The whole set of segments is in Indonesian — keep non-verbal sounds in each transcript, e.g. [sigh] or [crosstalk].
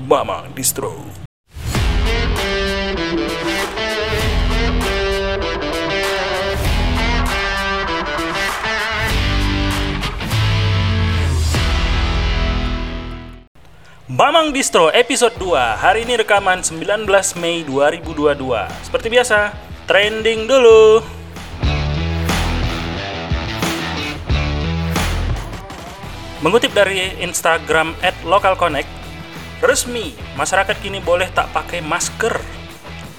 Mama Distro. Mamang Distro episode 2 Hari ini rekaman 19 Mei 2022 Seperti biasa, trending dulu. Mengutip dari Instagram at localconnect, resmi masyarakat kini boleh tak pakai masker.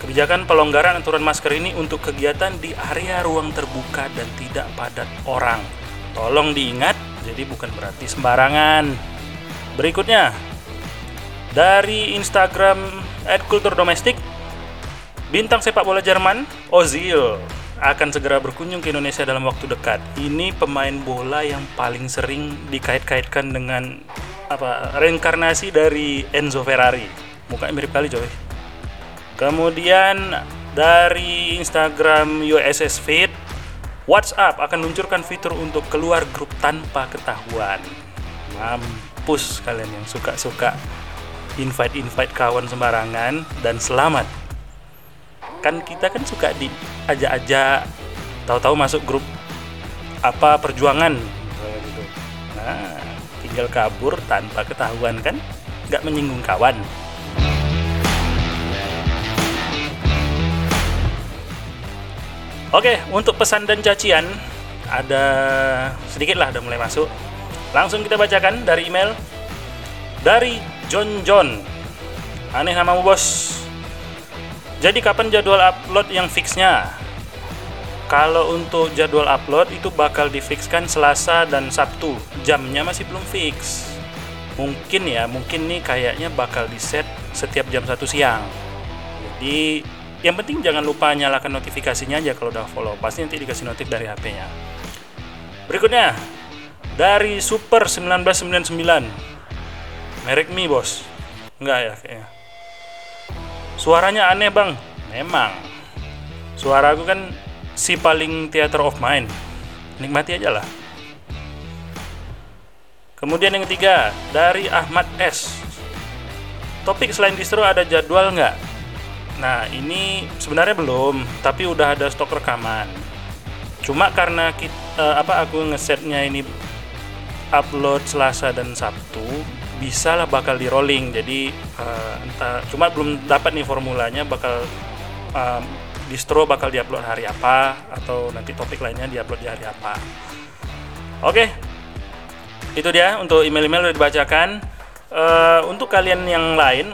Kebijakan pelonggaran aturan masker ini untuk kegiatan di area ruang terbuka dan tidak padat orang. Tolong diingat, jadi bukan berarti sembarangan. Berikutnya, dari Instagram at kultur domestik, bintang sepak bola Jerman, Ozil, akan segera berkunjung ke Indonesia dalam waktu dekat. Ini pemain bola yang paling sering dikait-kaitkan dengan apa reinkarnasi dari Enzo Ferrari. Mukanya mirip kali coy. Kemudian dari Instagram USS Fit, WhatsApp akan meluncurkan fitur untuk keluar grup tanpa ketahuan. Mampus kalian yang suka-suka invite-invite kawan sembarangan dan selamat kan kita kan suka diajak-ajak tahu-tahu masuk grup apa perjuangan gitu. Nah, tinggal kabur tanpa ketahuan kan nggak menyinggung kawan. Oke, untuk pesan dan cacian ada sedikit lah udah mulai masuk. Langsung kita bacakan dari email dari John John. Aneh namamu bos. Jadi kapan jadwal upload yang fixnya? Kalau untuk jadwal upload itu bakal difikskan Selasa dan Sabtu. Jamnya masih belum fix. Mungkin ya, mungkin nih kayaknya bakal di set setiap jam 1 siang. Jadi yang penting jangan lupa nyalakan notifikasinya aja kalau udah follow. Pasti nanti dikasih notif dari HP-nya. Berikutnya dari Super 1999. Merek Mi, Bos. Enggak ya kayaknya. Suaranya aneh bang, memang. Suara aku kan si paling theater of mind. Nikmati aja lah. Kemudian yang ketiga dari Ahmad S. Topik selain distro ada jadwal nggak? Nah ini sebenarnya belum, tapi udah ada stok rekaman. Cuma karena kita, uh, apa aku ngesetnya ini upload Selasa dan Sabtu, bisa lah bakal di rolling jadi uh, entah cuma belum dapat nih formulanya bakal um, distro bakal diupload hari apa atau nanti topik lainnya diupload di hari apa oke itu dia untuk email-email udah dibacakan uh, untuk kalian yang lain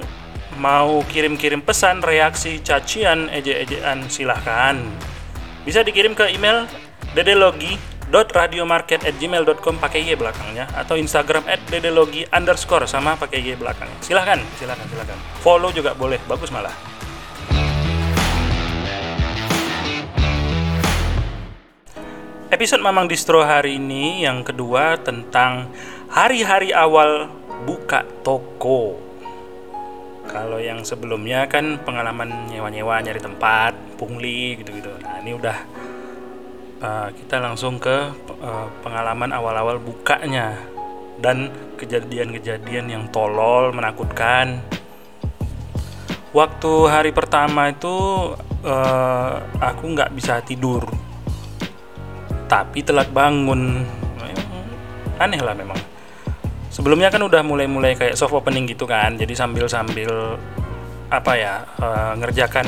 mau kirim-kirim pesan reaksi cacian eje-ejean silahkan bisa dikirim ke email dedelogi radiomarket@gmail.com pakai y belakangnya atau Instagram @dedelogi underscore sama pakai y belakangnya. Silahkan, silahkan, silahkan. Follow juga boleh, bagus malah. Episode Mamang Distro hari ini yang kedua tentang hari-hari awal buka toko. Kalau yang sebelumnya kan pengalaman nyewa-nyewa nyari tempat, pungli gitu-gitu. Nah, ini udah uh, kita langsung ke uh, pengalaman awal-awal bukanya dan kejadian-kejadian yang tolol menakutkan waktu hari pertama itu uh, aku nggak bisa tidur tapi telat bangun. Aneh lah memang. Sebelumnya kan udah mulai-mulai kayak soft opening gitu kan. Jadi sambil-sambil apa ya uh, ngerjakan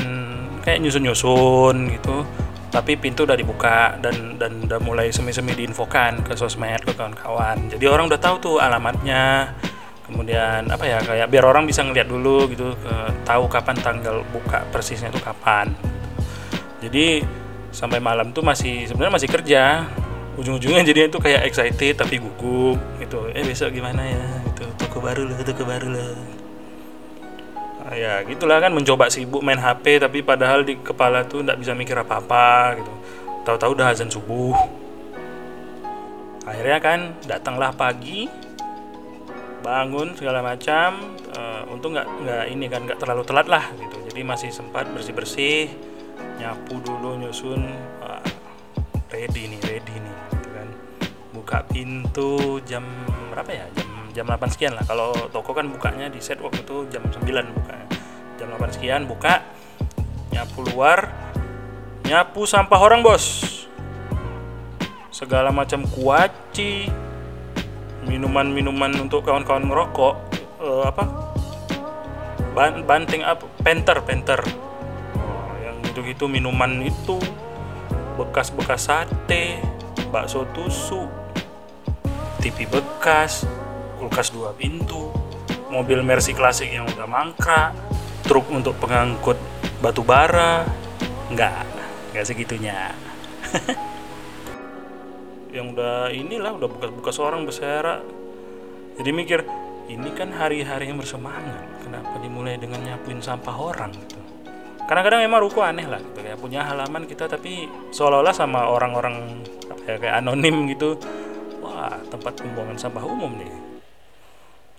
kayak nyusun-nyusun gitu. Tapi pintu udah dibuka dan dan udah mulai semi-semi diinfokan ke sosmed ke kawan-kawan. Jadi orang udah tahu tuh alamatnya. Kemudian apa ya kayak biar orang bisa ngeliat dulu gitu ke, tahu kapan tanggal buka persisnya tuh kapan. Jadi sampai malam tuh masih sebenarnya masih kerja. Ujung-ujungnya jadi itu kayak excited tapi gugup gitu. Eh besok gimana ya? Itu toko baru loh toko baru loh ya gitulah kan mencoba sibuk main HP tapi padahal di kepala tuh nggak bisa mikir apa-apa gitu. Tahu-tahu udah azan subuh. Akhirnya kan datanglah pagi bangun segala macam uh, untung nggak nggak ini kan nggak terlalu telat lah gitu. Jadi masih sempat bersih bersih nyapu dulu nyusun uh, ready nih ready nih gitu kan. Buka pintu jam berapa ya? Jam jam 8 sekian lah. Kalau toko kan bukanya di set waktu itu jam 9 bukanya jam 8 sekian buka nyapu luar nyapu sampah orang bos. Segala macam kuaci minuman-minuman untuk kawan-kawan merokok uh, apa? Ban banting apa penter penter gitu-gitu minuman itu. Bekas-bekas sate bakso tusuk TV bekas kulkas dua pintu mobil Mercy klasik yang udah mangkrak truk untuk pengangkut batu bara. Nggak nggak segitunya. [laughs] Yang udah inilah udah bekas-bekas orang berserak jadi mikir ini kan hari-hari yang bersemangat. Kenapa dimulai dengan nyapuin sampah orang gitu kadang-kadang emang ruko aneh lah gitu. Kayak punya halaman kita tapi seolah-olah sama orang-orang kayak, kayak anonim gitu. Wah tempat pembuangan sampah umum nih.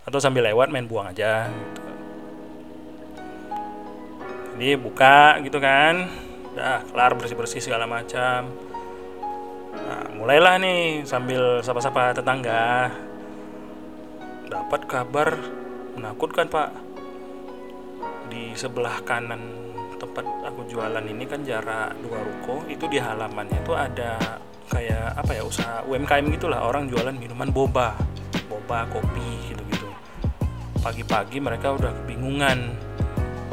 Atau sambil lewat main buang aja gitu. Jadi buka gitu kan. Udah kelar bersih-bersih segala macam. Nah, mulailah nih sambil sapa-sapa tetangga. Dapat kabar menakutkan, Pak. Di sebelah kanan tempat aku jualan ini kan jarak dua ruko, itu di halamannya itu ada kayak apa ya usaha UMKM gitulah orang jualan minuman boba, boba, kopi gitu-gitu. Pagi-pagi mereka udah kebingungan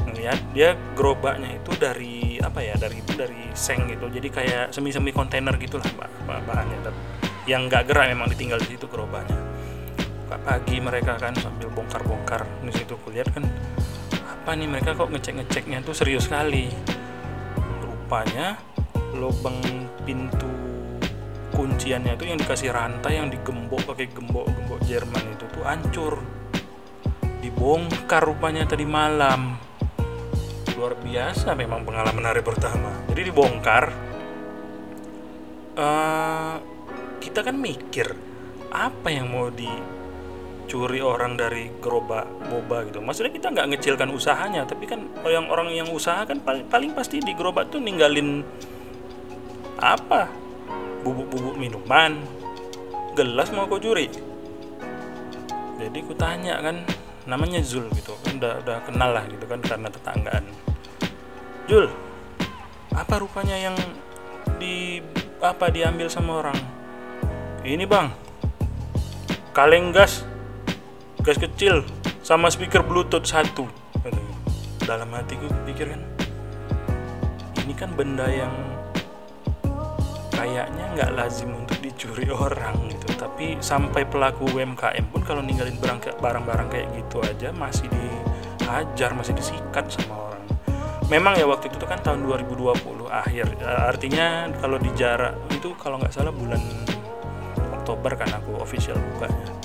ngeliat dia gerobaknya itu dari apa ya dari dari seng gitu jadi kayak semi semi kontainer gitulah bahannya yang nggak gerak memang ditinggal di situ gerobaknya pagi mereka kan sambil bongkar bongkar di situ kulihat kan apa nih? Mereka kok ngecek ngeceknya tuh serius sekali. Rupanya lubang pintu kunciannya itu yang dikasih rantai yang digembok pakai gembok gembok Jerman itu tuh hancur. Dibongkar rupanya tadi malam. Luar biasa memang pengalaman hari pertama. Jadi dibongkar uh, kita kan mikir apa yang mau dicuri orang dari gerobak boba gitu. Maksudnya kita nggak ngecilkan usahanya tapi kan yang orang yang usaha kan paling, paling pasti di gerobak tuh ninggalin apa? Bubuk-bubuk minuman gelas mau kau curi. Jadi ku tanya kan namanya Zul gitu kan udah udah kenal lah gitu kan karena tetanggaan. Jul apa rupanya yang di apa diambil sama orang? Ini bang kaleng gas gas kecil sama speaker bluetooth satu dalam hatiku pikir kan ini kan benda yang kayaknya nggak lazim untuk dicuri orang gitu. Tapi sampai pelaku UMKM pun kalau ninggalin barang-barang kayak gitu aja masih dihajar masih disikat sama orang. Memang ya waktu itu kan tahun 2020 akhir. Eh, artinya kalau di jarak itu kalau nggak salah bulan Oktober kan aku official bukanya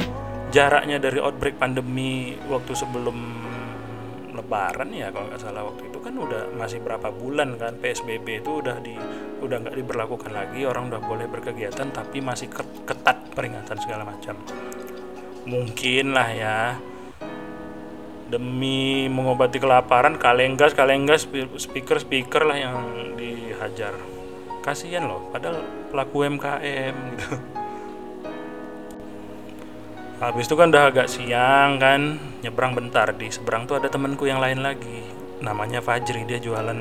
jaraknya dari outbreak pandemi waktu sebelum Lebaran ya kalau nggak salah waktu itu kan udah masih berapa bulan kan PSBB itu udah di udah nggak diberlakukan lagi orang udah boleh berkegiatan tapi masih ketat peringatan segala macam. Mungkin lah ya. Demi mengobati kelaparan kalenggas kalenggas speaker speaker lah yang dihajar. Kasihan loh padahal pelaku UMKM gitu habis itu kan udah agak siang kan nyebrang bentar. Di seberang tuh ada temanku yang lain lagi. Namanya Fajri dia jualan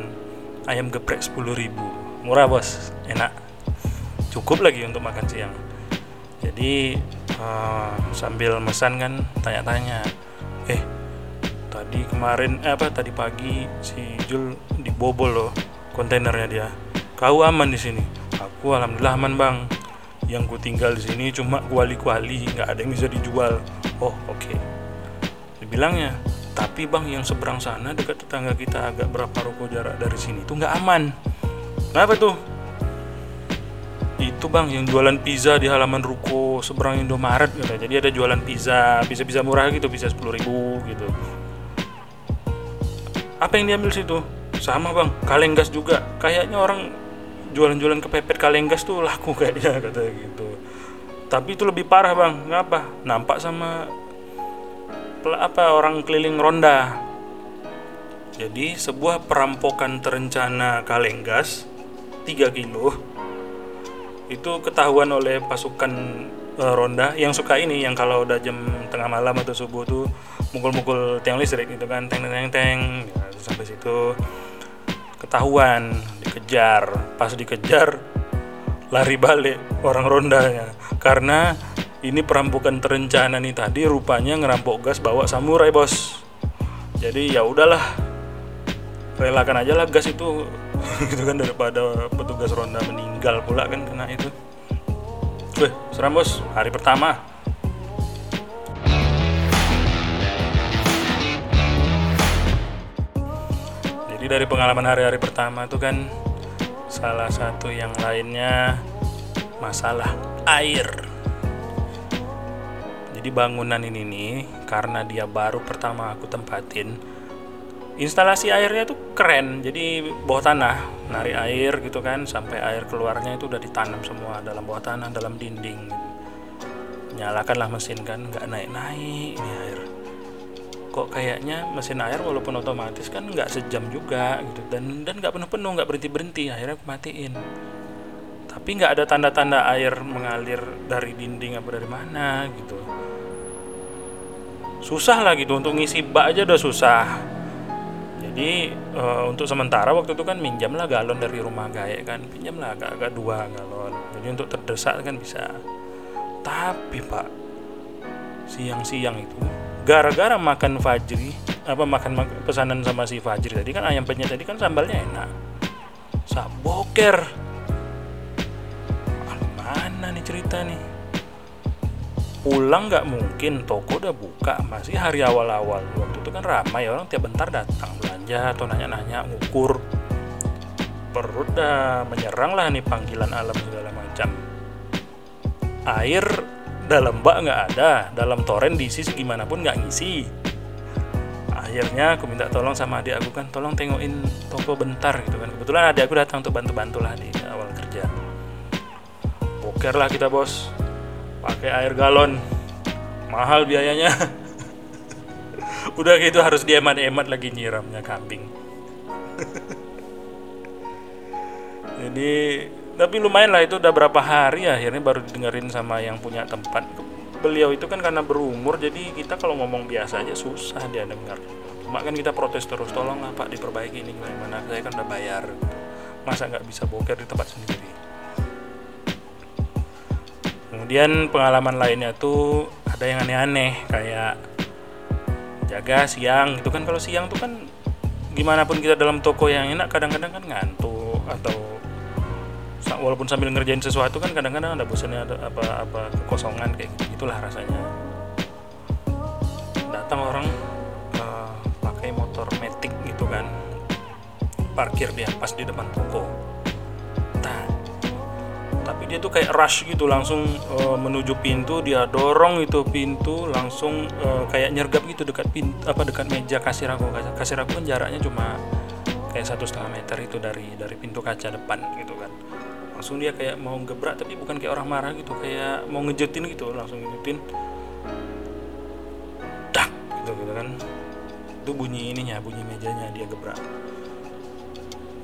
ayam geprek 10 ribu. Murah bos. Enak. Cukup lagi untuk makan siang. Jadi uh, sambil mesan kan tanya-tanya eh tadi kemarin eh, apa tadi pagi si Jul dibobol loh kontainernya dia. Kau aman di sini? Aku alhamdulillah aman bang yang ku tinggal di sini cuma kuali-kuali nggak ada yang bisa dijual. Oh oke. Okay. dibilangnya tapi bang yang seberang sana dekat tetangga kita agak berapa ruko jarak dari sini itu nggak aman. Kenapa tuh? Itu bang yang jualan pizza di halaman ruko seberang Indomaret gitu. jadi ada jualan pizza pizza murah gitu pizza sepuluh ribu gitu. Apa yang diambil situ? Sama bang kaleng gas juga. Kayaknya orang jualan-jualan kepepet kaleng gas tuh laku [laughs] kayaknya kata gitu. Tapi itu lebih parah bang. Ngapa? Nampak sama apa orang keliling ronda. Jadi sebuah perampokan terencana kaleng gas 3 kilo itu ketahuan oleh pasukan uh, ronda yang suka ini yang kalau udah jam 7 tengah malam atau subuh tuh mukul-mukul tiang listrik gitu kan teng teng teng ya, sampai situ ketahuan dikejar. Pas dikejar lari balik orang rondanya. Karena ini perampokan terencana nih tadi rupanya ngerampok gas bawa samurai bos. Jadi ya udahlah relakan aja lah gas itu. [laughs] Gitu kan daripada petugas ronda meninggal pula kan kena itu. Wih, seram bos. Hari pertama dari pengalaman hari-hari pertama itu kan salah satu yang lainnya masalah air. Jadi bangunan ini nih karena dia baru pertama aku tempatin instalasi airnya tuh keren. Jadi bawah tanah nari air gitu kan sampai air keluarnya itu udah ditanam semua dalam bawah tanah dalam dinding. Nyalakanlah mesin kan nggak naik-naik ini air kok kayaknya mesin air walaupun otomatis kan nggak sejam juga gitu. Dan dan nggak penuh-penuh nggak berhenti-berhenti akhirnya aku matiin. Tapi nggak ada tanda-tanda air mengalir dari dinding apa dari mana gitu. Susah lah gitu untuk ngisi bak aja udah susah. Jadi uh, untuk sementara waktu itu kan minjam lah galon dari rumah gaek kan. Pinjam lah agak-agak dua galon. Jadi untuk terdesak kan bisa. Tapi pak siang-siang itu gara-gara makan fajri apa makan pesanan sama si fajri tadi kan ayam penyet tadi kan sambalnya enak. Saboker mana nih cerita nih? Pulang nggak mungkin toko udah buka. Masih hari awal-awal. Waktu itu kan ramai orang tiap bentar datang belanja atau nanya-nanya ngukur. Perut dah menyerang lah nih panggilan alam segala macam. Air dalam bak nggak ada dalam toren diisi gimana pun nggak ngisi. Akhirnya aku minta tolong sama adik aku kan tolong tengokin toko bentar gitu kan. Kebetulan adik aku datang untuk bantu-bantu lah di awal kerja. Boker lah kita bos. Pakai air galon. Mahal biayanya. [laughs] Udah gitu harus dihemat-hemat lagi nyiramnya kambing. [laughs] Jadi tapi lumayan lah itu udah berapa hari akhirnya baru didengerin sama yang punya tempat. Beliau itu kan karena berumur jadi kita kalau ngomong biasa aja susah dia dengar. Cuma kan kita protes terus tolong lah pak diperbaiki ini gimana? Saya kan udah bayar. Masa nggak bisa boker di tempat sendiri? Kemudian pengalaman lainnya tuh ada yang aneh-aneh kayak jaga siang. Gitu kan kalau siang tuh kan gimana pun kita dalam toko yang enak kadang-kadang kan ngantuk atau walaupun sambil ngerjain sesuatu kan kadang-kadang ada bosannya ada apa-apa kekosongan kayak gitu itulah rasanya. Datang orang uh, pakai motor metik gitu kan parkir dia pas di depan toko. Tapi dia tuh kayak rush gitu langsung uh, menuju pintu dia dorong itu pintu langsung uh, kayak nyergap gitu dekat pintu apa dekat meja kasir aku. Kasir aku kan jaraknya cuma kayak satu setengah meter itu dari dari pintu kaca depan gitu kan langsung dia kayak mau gebrak tapi bukan kayak orang marah gitu kayak mau ngejutin gitu langsung ngejutin dak gitu gitu kan. Itu bunyi ininya bunyi mejanya dia gebrak.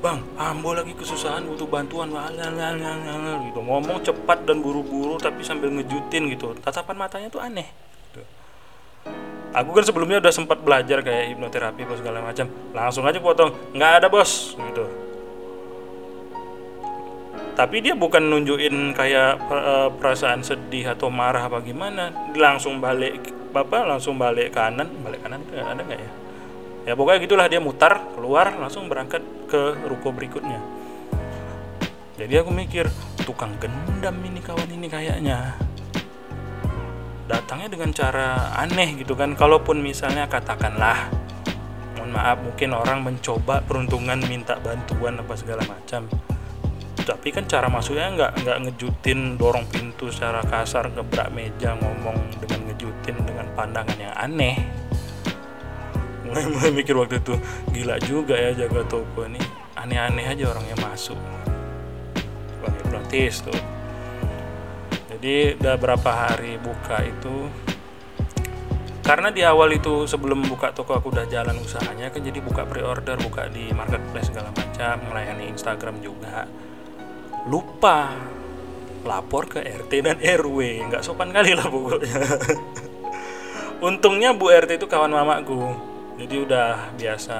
Bang ambo lagi kesusahan butuh bantuan gitu. Ngomong cepat dan buru-buru tapi sambil ngejutin gitu. Tatapan matanya tuh aneh gitu. aku kan sebelumnya udah sempat belajar kayak hipnoterapi apa segala macam. Langsung aja potong. Nggak ada bos gitu tapi dia bukan nunjukin kayak uh, perasaan sedih atau marah apa gimana. Langsung balik bapak langsung balik kanan. Balik kanan ada nggak ya? Ya pokoknya gitulah. Dia mutar keluar langsung berangkat ke ruko berikutnya. Jadi aku mikir tukang gendam ini kawan ini kayaknya datangnya dengan cara aneh gitu kan. Kalaupun misalnya katakanlah mohon maaf mungkin orang mencoba peruntungan minta bantuan apa segala macam tapi kan cara masuknya nggak nggak ngejutin dorong pintu secara kasar gebrak meja ngomong dengan ngejutin dengan pandangan yang aneh. Mulai mikir waktu itu gila juga ya jaga toko ini. Aneh-aneh aja orang yang masuk. Bang hipnotis tuh. Jadi udah berapa hari buka itu karena di awal itu sebelum buka toko aku udah jalan usahanya kan jadi buka pre-order buka di marketplace segala macam melayani Instagram juga lupa. Lapor ke RT dan RW nggak sopan kali lah pokoknya. [laughs] Untungnya Bu RT itu kawan mamaku jadi udah biasa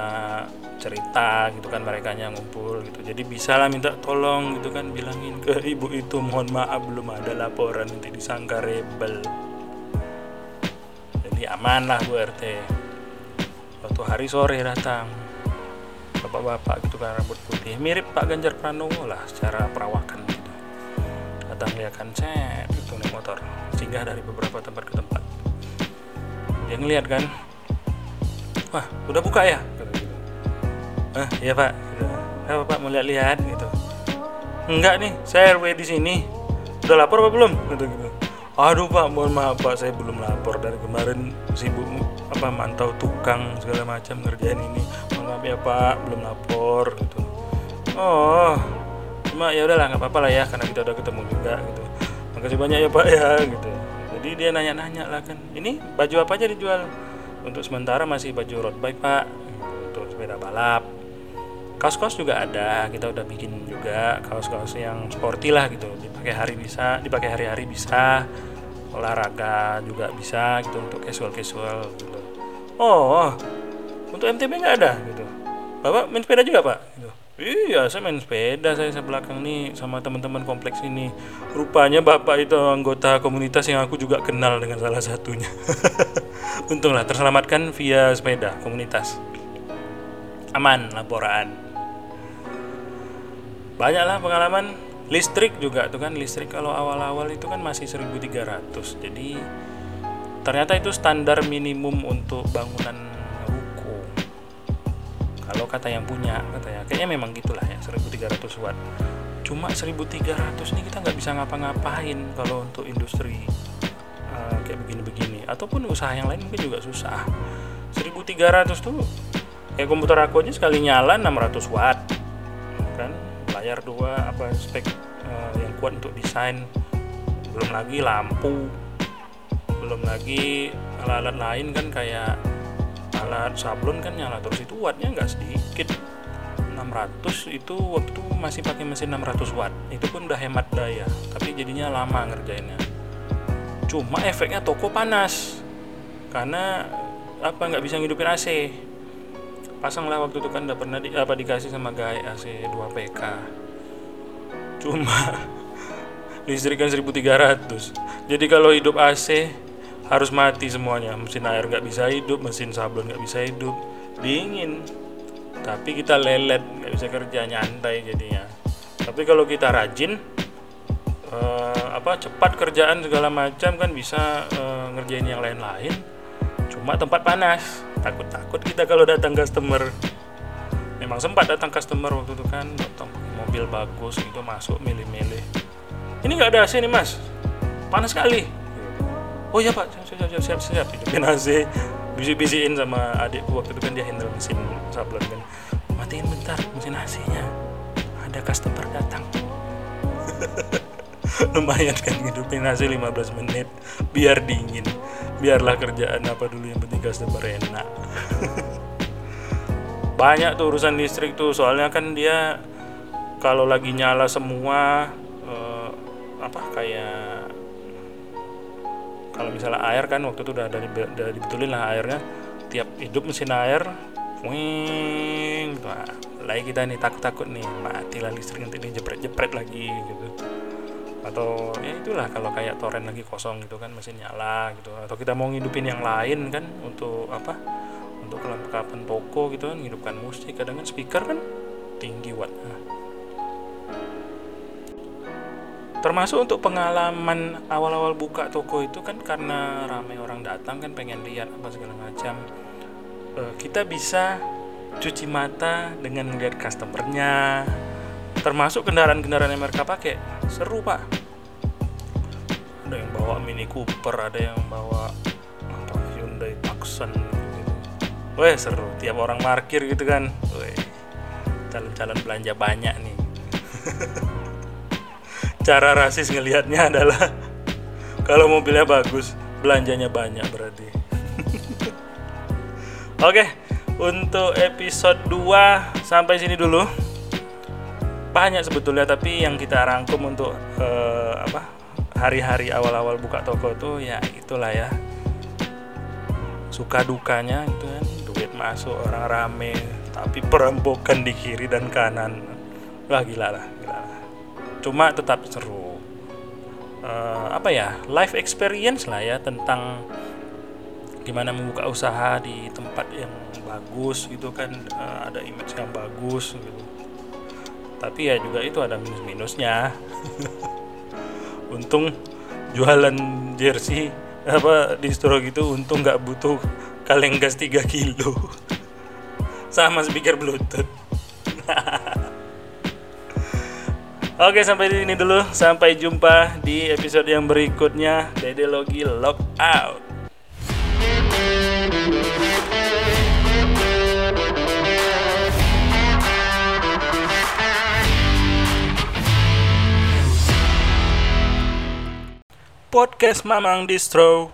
cerita gitu kan mereka ngumpul gitu. Jadi bisa lah minta tolong gitu kan bilangin ke ibu itu mohon maaf belum ada laporan nanti disangka rebel. Jadi aman lah Bu RT waktu hari sore datang bapak-bapak gitu kan rambut putih. Mirip Pak Ganjar Pranowo lah secara perawakan gitu. Datang lihat kan set itu naik motor. Singgah dari beberapa tempat ke tempat. Dia ngeliat kan wah udah buka ya? Ah iya pak. Apa pak mau lihat-lihat? Gitu. Enggak nih saya RW di sini. Udah lapor apa belum? Gitu gitu aduh pak mohon maaf pak saya belum lapor dari kemarin. Sibuk apa mantau tukang segala macam ngerjain ini. Mohon maaf ya pak belum lapor gitu. Oh cuma ya udahlah nggak apa-apa lah ya karena kita udah ketemu juga gitu. Makasih banyak ya pak ya gitu. Jadi dia nanya-nanya lah kan. Ini baju apa aja dijual? Untuk sementara masih baju road bike pak. Untuk sepeda balap. Kaos-kaos juga ada kita udah bikin juga kaos-kaos yang sporty lah gitu. Dipakai hari bisa dipakai hari-hari bisa olahraga juga bisa gitu untuk casual casual gitu oh untuk MTB nggak ada gitu bapak main sepeda juga pak gitu Iya, saya main sepeda saya sebelakang nih sama teman-teman kompleks ini. Rupanya bapak itu anggota komunitas yang aku juga kenal dengan salah satunya. [laughs] Untunglah terselamatkan via sepeda komunitas. Aman laporan. Banyaklah pengalaman listrik juga tuh kan listrik kalau awal-awal itu kan masih 1300. Jadi ternyata itu standar minimum untuk bangunan kalau kata yang punya katanya kayaknya memang gitulah ya 1300 watt. Cuma 1300 ini kita nggak bisa ngapa-ngapain kalau untuk industri uh, kayak begini-begini. Ataupun usaha yang lain mungkin juga susah. 1300 tuh kayak komputer aku aja sekali nyala 600 watt layar dua apa spek uh, yang kuat untuk desain. Belum lagi lampu. Belum lagi alat-alat lain kan kayak alat sablon kan nyala terus itu wattnya nggak sedikit. 600 itu waktu masih pakai mesin 600 watt. Itu pun udah hemat daya tapi jadinya lama ngerjainnya. Cuma efeknya toko panas. Karena apa nggak bisa ngidupin AC pasanglah waktu itu kan udah pernah di, apa dikasih sama gay AC 2 PK cuma listrik kan 1300 jadi kalau hidup AC harus mati semuanya. Mesin air nggak bisa hidup mesin sablon nggak bisa hidup. Dingin. Tapi kita lelet nggak bisa kerja nyantai jadinya. Tapi kalau kita rajin uh, apa cepat kerjaan segala macam kan bisa uh, ngerjain yang lain-lain. Cuma tempat panas takut-takut kita kalau datang customer. Memang sempat datang customer waktu itu kan datang mobil bagus itu masuk milih-milih. Ini nggak ada AC nih mas. Panas sekali. Oh ya pak. Siap siap siap siap hidupin AC bisik-bisikin sama adikku waktu itu kan dia handle mesin sablon kan. Matiin bentar mesin AC-nya ada customer datang [laughs] [laughs] lumayan kan hidupin AC 15 menit biar dingin. Biarlah kerjaan apa dulu yang penting customer enak [laughs] banyak tuh urusan listrik tuh soalnya kan dia kalau lagi nyala semua uh, apa kayak kalau misalnya air kan waktu itu udah dari udah dibetulin lah airnya. Tiap hidup mesin air wing wah lagi kita nih takut takut nih matilah listrik nanti ini jepret jepret lagi gitu atau ya itulah kalau kayak toren lagi kosong gitu kan mesin nyala gitu. Atau kita mau ngidupin yang lain kan untuk apa untuk kelengkapan toko gitu kan ngidupkan musik. Kadang kan speaker kan tinggi wattnya termasuk untuk pengalaman awal-awal buka toko itu kan karena ramai orang datang kan pengen lihat apa segala macam. Uh, kita bisa cuci mata dengan melihat customernya. Termasuk kendaraan-kendaraan yang mereka pakai. Seru pak ada yang bawa Mini Cooper ada yang bawa apa Hyundai Tucson gitu. Weh seru. Tiap orang parkir gitu kan. Weh calon-calon belanja banyak nih. [laughs] Cara rasis ngelihatnya adalah [laughs] kalau mobilnya bagus belanjanya banyak berarti. [laughs] Oke untuk episode 2 sampai sini dulu. Banyak sebetulnya tapi yang kita rangkum untuk uh, apa hari-hari awal-awal buka toko tuh ya itulah ya. Suka dukanya gitu kan duit masuk orang rame tapi perampokan di kiri dan kanan. Wah gila lah gila lah. Cuma tetap seru. Uh, apa ya life experience lah ya tentang gimana membuka usaha di tempat yang bagus gitu kan. Uh, ada image yang bagus gitu. Tapi ya juga itu ada minus minusnya [laughs] untung jualan jersey apa distro gitu untung nggak butuh kaleng gas 3 kilo. [laughs] Sama speaker bluetooth. [laughs] Oke sampai di sini dulu. Sampai jumpa di episode yang berikutnya. Dede Logi Lock Out Podcast Mamang Distro